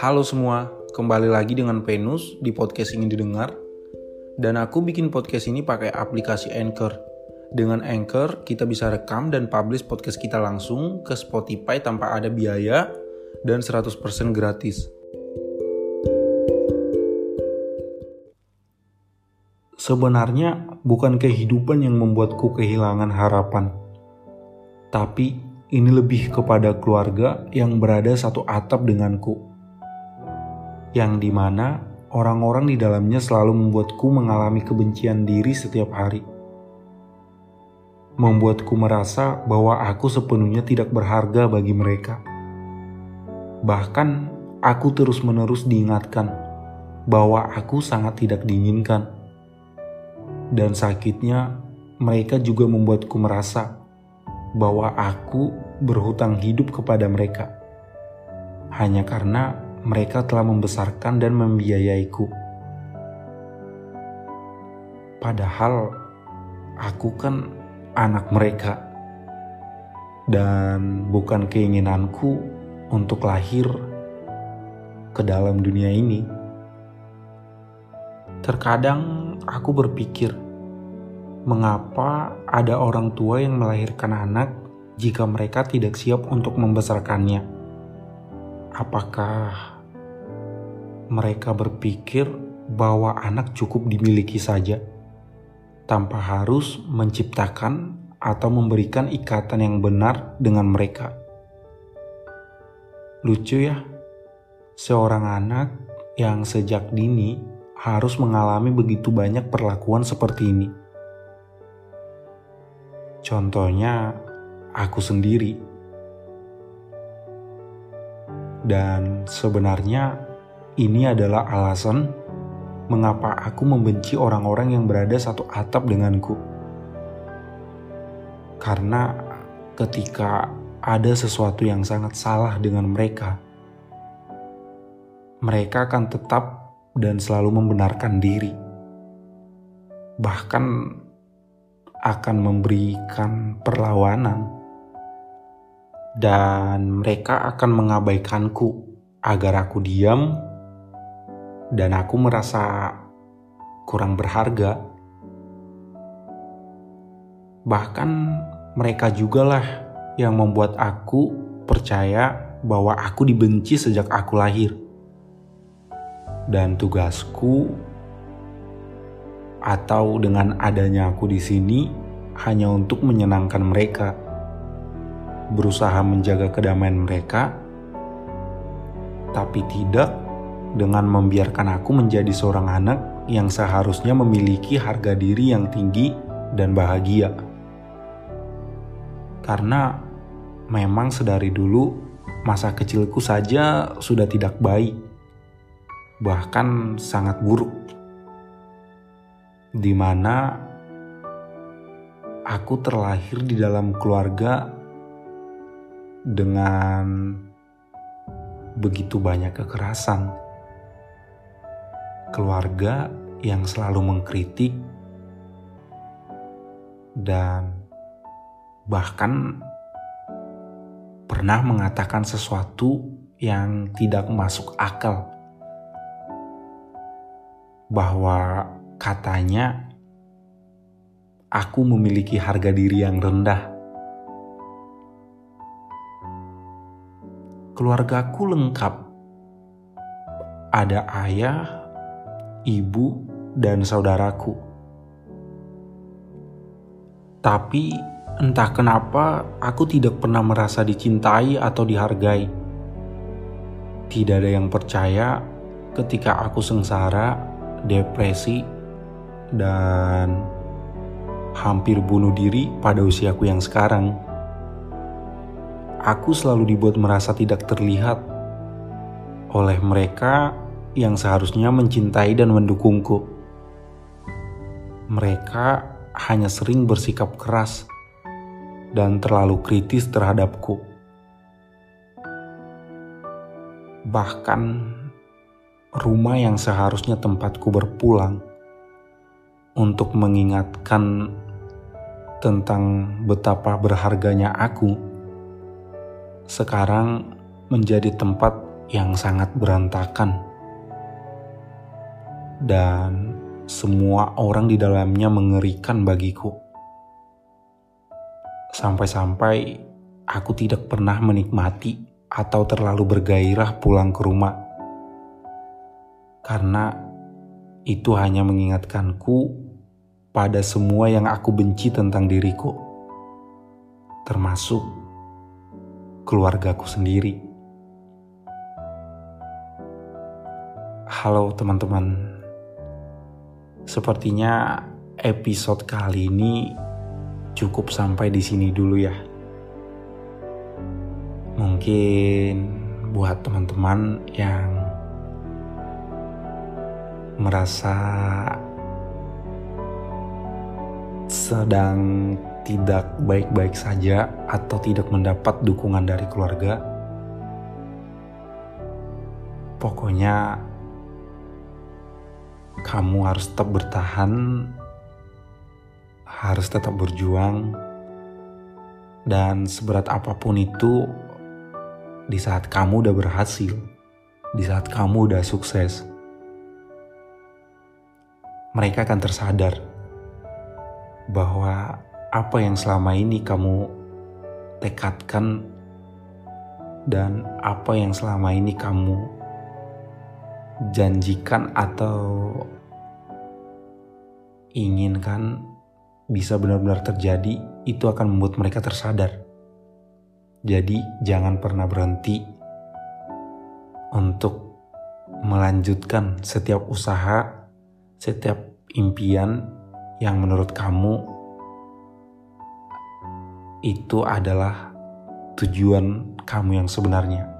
Halo semua, kembali lagi dengan Venus di podcast ingin didengar. Dan aku bikin podcast ini pakai aplikasi Anchor. Dengan Anchor, kita bisa rekam dan publish podcast kita langsung ke Spotify tanpa ada biaya dan 100% gratis. Sebenarnya bukan kehidupan yang membuatku kehilangan harapan. Tapi ini lebih kepada keluarga yang berada satu atap denganku yang di mana orang-orang di dalamnya selalu membuatku mengalami kebencian diri setiap hari. Membuatku merasa bahwa aku sepenuhnya tidak berharga bagi mereka. Bahkan aku terus-menerus diingatkan bahwa aku sangat tidak diinginkan. Dan sakitnya, mereka juga membuatku merasa bahwa aku berhutang hidup kepada mereka. Hanya karena mereka telah membesarkan dan membiayaiku. Padahal aku kan anak mereka, dan bukan keinginanku untuk lahir ke dalam dunia ini. Terkadang aku berpikir, mengapa ada orang tua yang melahirkan anak jika mereka tidak siap untuk membesarkannya? Apakah mereka berpikir bahwa anak cukup dimiliki saja tanpa harus menciptakan atau memberikan ikatan yang benar dengan mereka? Lucu ya, seorang anak yang sejak dini harus mengalami begitu banyak perlakuan seperti ini. Contohnya, aku sendiri dan sebenarnya ini adalah alasan mengapa aku membenci orang-orang yang berada satu atap denganku. Karena ketika ada sesuatu yang sangat salah dengan mereka, mereka akan tetap dan selalu membenarkan diri. Bahkan akan memberikan perlawanan dan mereka akan mengabaikanku agar aku diam dan aku merasa kurang berharga. Bahkan mereka jugalah yang membuat aku percaya bahwa aku dibenci sejak aku lahir. Dan tugasku atau dengan adanya aku di sini hanya untuk menyenangkan mereka berusaha menjaga kedamaian mereka, tapi tidak dengan membiarkan aku menjadi seorang anak yang seharusnya memiliki harga diri yang tinggi dan bahagia. Karena memang sedari dulu masa kecilku saja sudah tidak baik, bahkan sangat buruk. Di mana aku terlahir di dalam keluarga dengan begitu banyak kekerasan. Keluarga yang selalu mengkritik dan bahkan pernah mengatakan sesuatu yang tidak masuk akal. Bahwa katanya aku memiliki harga diri yang rendah keluargaku lengkap. Ada ayah, ibu, dan saudaraku. Tapi entah kenapa aku tidak pernah merasa dicintai atau dihargai. Tidak ada yang percaya ketika aku sengsara, depresi, dan hampir bunuh diri pada usiaku yang sekarang. Aku selalu dibuat merasa tidak terlihat oleh mereka yang seharusnya mencintai dan mendukungku. Mereka hanya sering bersikap keras dan terlalu kritis terhadapku. Bahkan rumah yang seharusnya tempatku berpulang untuk mengingatkan tentang betapa berharganya aku, sekarang menjadi tempat yang sangat berantakan, dan semua orang di dalamnya mengerikan bagiku. Sampai-sampai aku tidak pernah menikmati atau terlalu bergairah pulang ke rumah, karena itu hanya mengingatkanku pada semua yang aku benci tentang diriku, termasuk keluargaku sendiri. Halo teman-teman, sepertinya episode kali ini cukup sampai di sini dulu ya. Mungkin buat teman-teman yang merasa sedang tidak baik-baik saja atau tidak mendapat dukungan dari keluarga, pokoknya kamu harus tetap bertahan, harus tetap berjuang, dan seberat apa pun itu, di saat kamu udah berhasil, di saat kamu udah sukses, mereka akan tersadar bahwa apa yang selama ini kamu tekadkan dan apa yang selama ini kamu janjikan atau inginkan bisa benar-benar terjadi, itu akan membuat mereka tersadar. Jadi, jangan pernah berhenti untuk melanjutkan setiap usaha, setiap impian yang menurut kamu itu adalah tujuan kamu yang sebenarnya.